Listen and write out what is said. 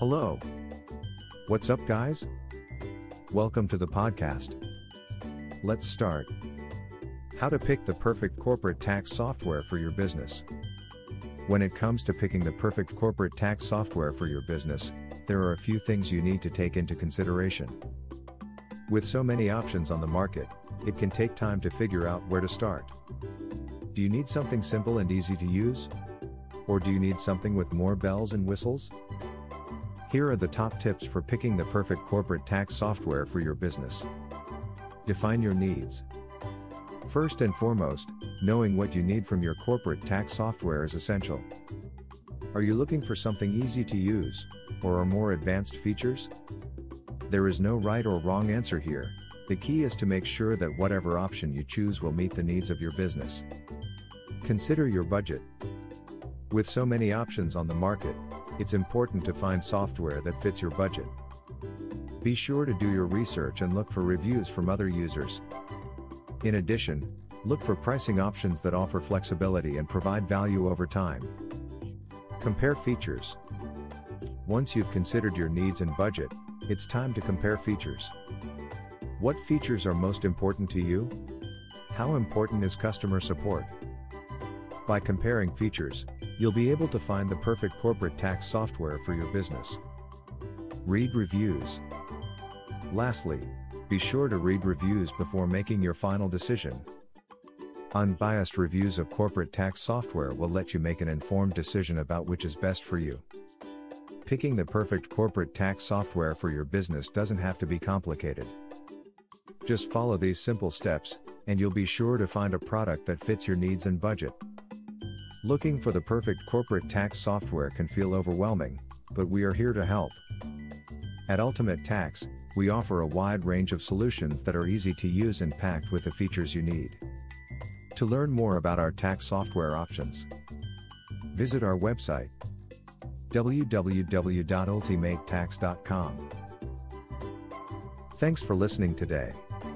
Hello. What's up, guys? Welcome to the podcast. Let's start. How to pick the perfect corporate tax software for your business. When it comes to picking the perfect corporate tax software for your business, there are a few things you need to take into consideration. With so many options on the market, it can take time to figure out where to start. Do you need something simple and easy to use? Or do you need something with more bells and whistles? Here are the top tips for picking the perfect corporate tax software for your business. Define your needs. First and foremost, knowing what you need from your corporate tax software is essential. Are you looking for something easy to use, or are more advanced features? There is no right or wrong answer here, the key is to make sure that whatever option you choose will meet the needs of your business. Consider your budget. With so many options on the market, it's important to find software that fits your budget. Be sure to do your research and look for reviews from other users. In addition, look for pricing options that offer flexibility and provide value over time. Compare features. Once you've considered your needs and budget, it's time to compare features. What features are most important to you? How important is customer support? By comparing features, you'll be able to find the perfect corporate tax software for your business. Read reviews. Lastly, be sure to read reviews before making your final decision. Unbiased reviews of corporate tax software will let you make an informed decision about which is best for you. Picking the perfect corporate tax software for your business doesn't have to be complicated. Just follow these simple steps, and you'll be sure to find a product that fits your needs and budget. Looking for the perfect corporate tax software can feel overwhelming, but we are here to help. At Ultimate Tax, we offer a wide range of solutions that are easy to use and packed with the features you need. To learn more about our tax software options, visit our website www.ultimatetax.com. Thanks for listening today.